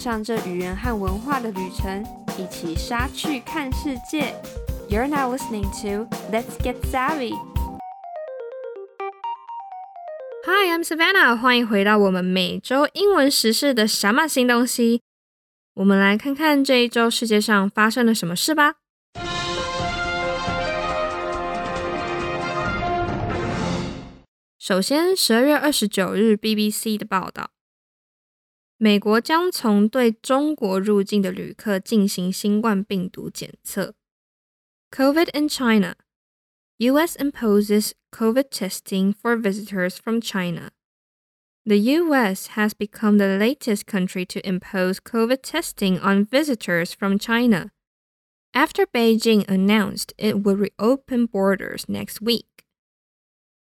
上这语言和文化的旅程，一起杀去看世界。You're now listening to Let's Get Savvy. Hi, I'm Savannah. 欢迎回到我们每周英文时事的什么新东西。我们来看看这一周世界上发生了什么事吧。首先，十二月二十九日，BBC 的报道，美国将从对中国入境的旅客进行新冠病毒检测。COVID in China, U.S. imposes COVID testing for visitors from China. The U.S. has become the latest country to impose COVID testing on visitors from China after Beijing announced it would reopen borders next week.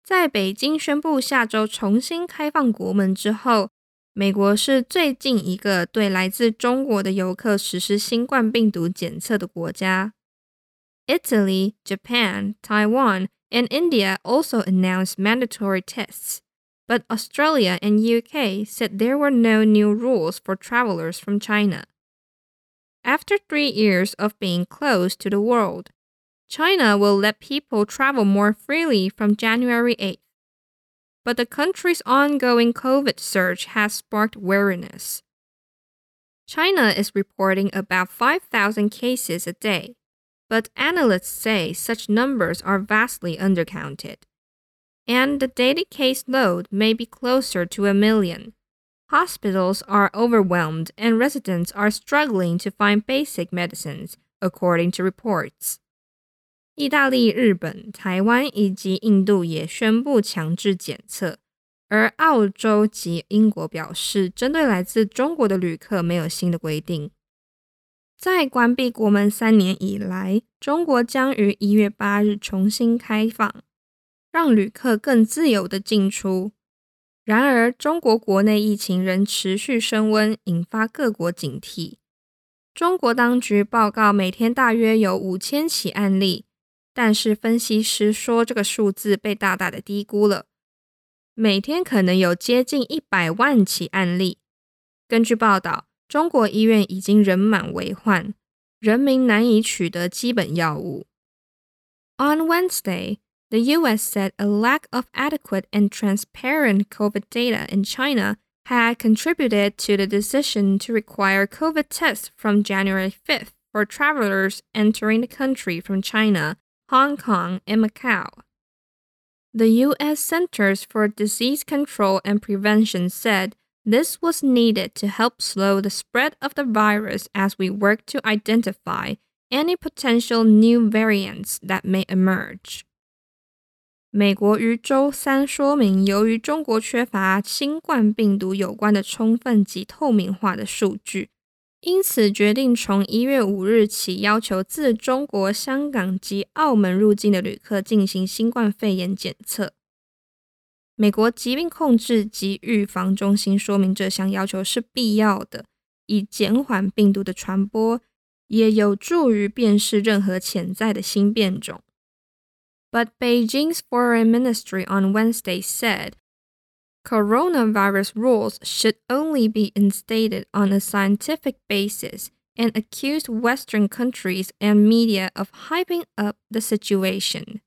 在北京宣布下周重新开放国门之后， 美国是最近一个对来自中国的游客实施新冠病毒检测的国家。Italy, Japan, Taiwan, and India also announced mandatory tests, but Australia and UK said there were no new rules for travelers from China. After three years of being closed to the world, China will let people travel more freely from January 8th. But the country's ongoing COVID surge has sparked wariness. China is reporting about 5,000 cases a day, but analysts say such numbers are vastly undercounted. And the daily case load may be closer to a million. Hospitals are overwhelmed and residents are struggling to find basic medicines, according to reports. 意大利、日本、台湾以及印度也宣布强制检测，而澳洲及英国表示，针对来自中国的旅客没有新的规定。在关闭国门三年以来，中国将于一月八日重新开放，让旅客更自由的进出。然而，中国国内疫情仍持续升温，引发各国警惕。中国当局报告，每天大约有五千起案例。但是分析师说，这个数字被大大的低估了。每天可能有接近一百万起案例。根据报道，中国医院已经人满为患，人民难以取得基本药物。On Wednesday, the U.S. said a lack of adequate and transparent COVID data in China had contributed to the decision to require COVID tests from January 5th for travelers entering the country from China Hong Kong, and Macau. The U.S. Centers for Disease Control and Prevention said this was needed to help slow the spread of the virus as we work to identify any potential new variants that may emerge. 美国于周三说明，由于中国缺乏新冠病毒有关的充分及透明化的数据， 因此，决定从一月五日起，要求自中国香港及澳门入境的旅客进行新冠肺炎检测。美国疾病控制及预防中心说明，这项要求是必要的，以减缓病毒的传播，也有助于辨识任何潜在的新变种。But Beijing's Foreign Ministry on Wednesday said. Coronavirus rules should only be instated on a scientific basis and accused Western countries and media of hyping up the situation.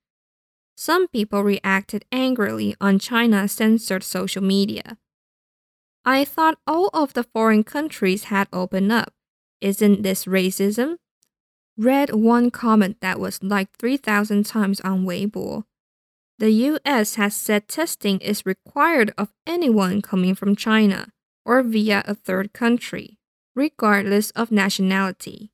Some people reacted angrily on China's censored social media. I thought all of the foreign countries had opened up. Isn't this racism? Read one comment that was like 3,000 times on Weibo. The U.S. has said testing is required of anyone coming from China or via a third country, regardless of nationality.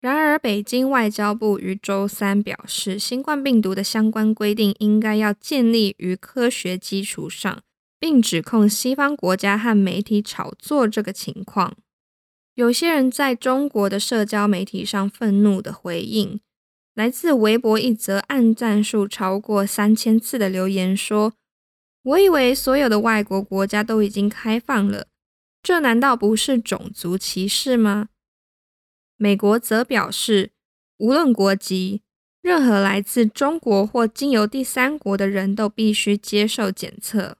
然而，北京外交部于周三表示，新冠病毒的相关规定应该要建立于科学基础上，并指控西方国家和媒体炒作这个情况。有些人在中国的社交媒体上愤怒的回应。 来自微博一则按赞数超过三千次的留言说：“我以为所有的外国国家都已经开放了，这难道不是种族歧视吗？”美国则表示，无论国籍，任何来自中国或经由第三国的人都必须接受检测。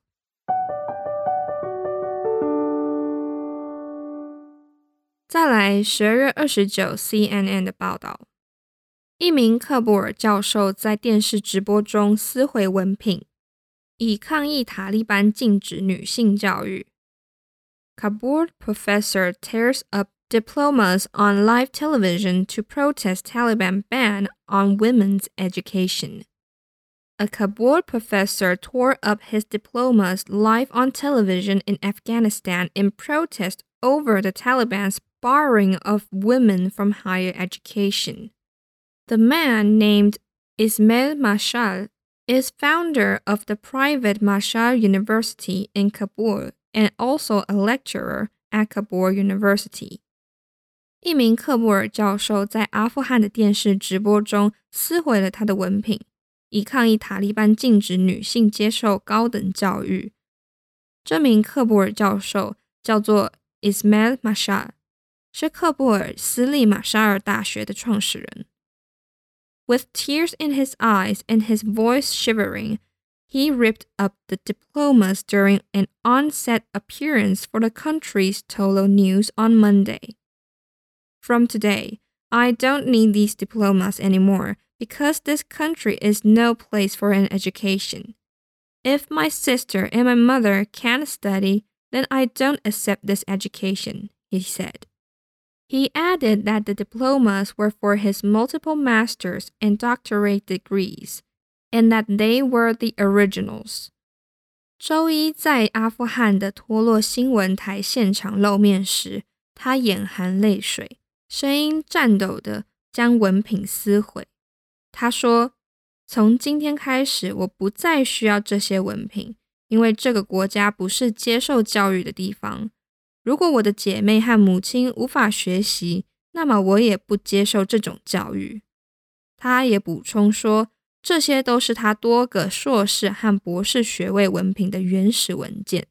再来，十二月二十九，CNN 的报道，一名克布尔教授在电视直播中撕毁文凭，以抗议塔利班禁止女性教育。Kabul professor tears up diplomas on live television to protest Taliban ban on women's education. A Kabul professor tore up his diplomas live on television in Afghanistan in protest over the Taliban's barring of women from higher education. The man named Ismail Mashal is founder of the private Mashal University in Kabul and also a lecturer at Kabul University. 一名克布尔教授在阿富汗的电视直播中撕毁了他的文凭，以抗议塔利班禁止女性接受高等教育。这名克布尔教授叫做 Ismail Mashal，是克布尔私立马沙尔大学的创始人。 With tears in his eyes and his voice shivering, he ripped up the diplomas during an on-set appearance for the country's Tolo News on Monday. From today, I don't need these diplomas anymore because this country is no place for an education. If my sister and my mother can't study, then I don't accept this education, he said. He added that the diplomas were for his multiple master's and doctorate degrees, and that they were the originals. 周一在阿富汗的托洛新闻台现场露面时，他眼含泪水。声音颤抖的将文凭撕毁。他说：“从今天开始，我不再需要这些文凭，因为这个国家不是接受教育的地方。 如果我的姐妹和母亲无法学习，那么我也不接受这种教育。”他也补充说：“这些都是他多个硕士和博士学位文凭的原始文件。”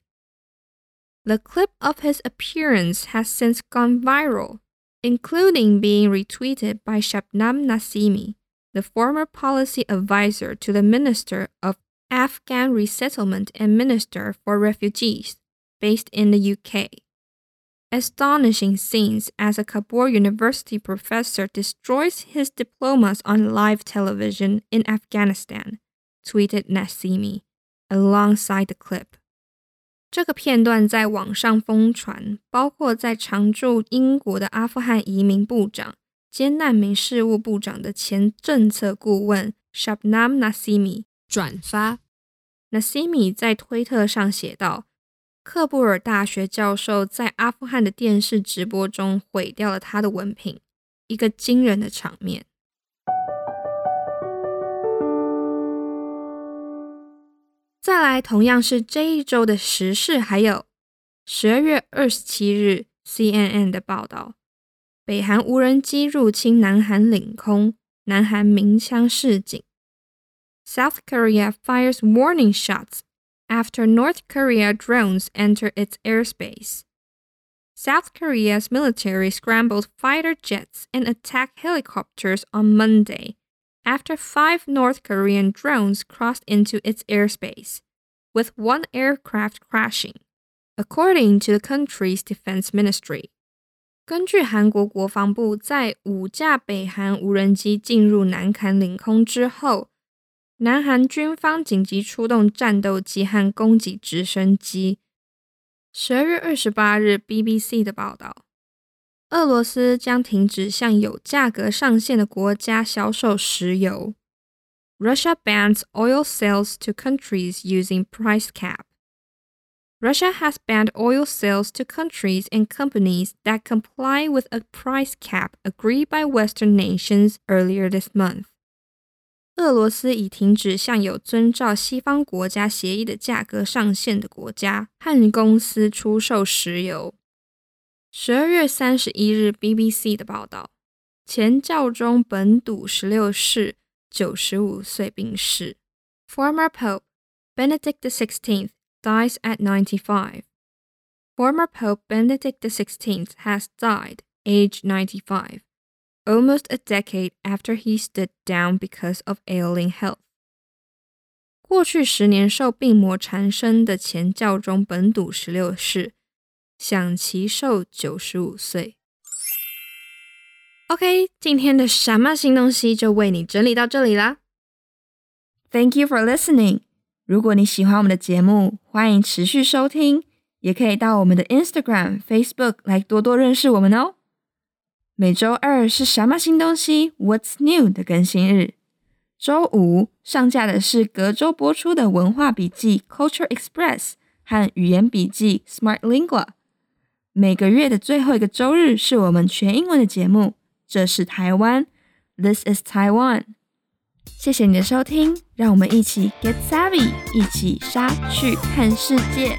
The clip of his appearance has since gone viral. including being retweeted by Shabnam Nasimi, the former policy advisor to the Minister of Afghan Resettlement and Minister for Refugees, based in the UK. Astonishing scenes as a Kabul University professor destroys his diplomas on live television in Afghanistan, tweeted Nasimi, alongside the clip. 这个片段在网上疯传，包括在常驻英国的阿富汗移民部长兼难民事务部长的前政策顾问 Shabnam Nasimi 转发。Nasimi 在推特上写道。克布尔大学教授在阿富汗的电视直播中毁掉了他的文凭，一个惊人的场面。”再来，同样是这一周的时事，还有十二月二十七日 CNN 的报道：北韩无人机入侵南韩领空，南韩鸣枪示警。South Korea fires warning shots after North Korea drones enter its airspace. South Korea's military scrambled fighter jets and attacked helicopters on Monday after five North Korean drones crossed into its airspace, with one aircraft crashing, according to the country's defense ministry. 根据韩国国防部，在五架北韩无人机进入南韩领空之后， 南韩军方紧急出动战斗机和攻击直升机。十二月二十八日，BBC 的报道。俄罗斯将停止向有价格上限的国家销售石油。Russia bans oil sales to countries using price cap. Russia has banned oil sales to countries and companies that comply with a price cap agreed by Western nations earlier this month. 俄罗斯已停止向有遵照西方国家协议的价格上限的国家和公司出售石油。十二月三十一日，BBC 的报道，前教宗本笃十六世九十五岁病逝。Former Pope Benedict XVI dies at ninety-five. Former Pope Benedict XVI has died, aged ninety-five, almost a decade after he stood down because of ailing health. 过去十年受病魔缠身的前教宗本笃十六世享其寿九十五岁。 OK，今天的什么新东西就为你整理到这里啦。Thank you for listening。如果你喜欢我们的节目，欢迎持续收听，也可以到我们的 Instagram、Facebook 来多多认识我们哦。 每周二是什么新东西 What's New 的更新日，周五上架的是隔周播出的文化笔记 Culture Express 和语言笔记 Smart Lingua。每个月的最后一个周日是我们全英文的节目。这是台湾，This is Taiwan。谢谢你的收听，让我们一起 get savvy，一起杀去看世界。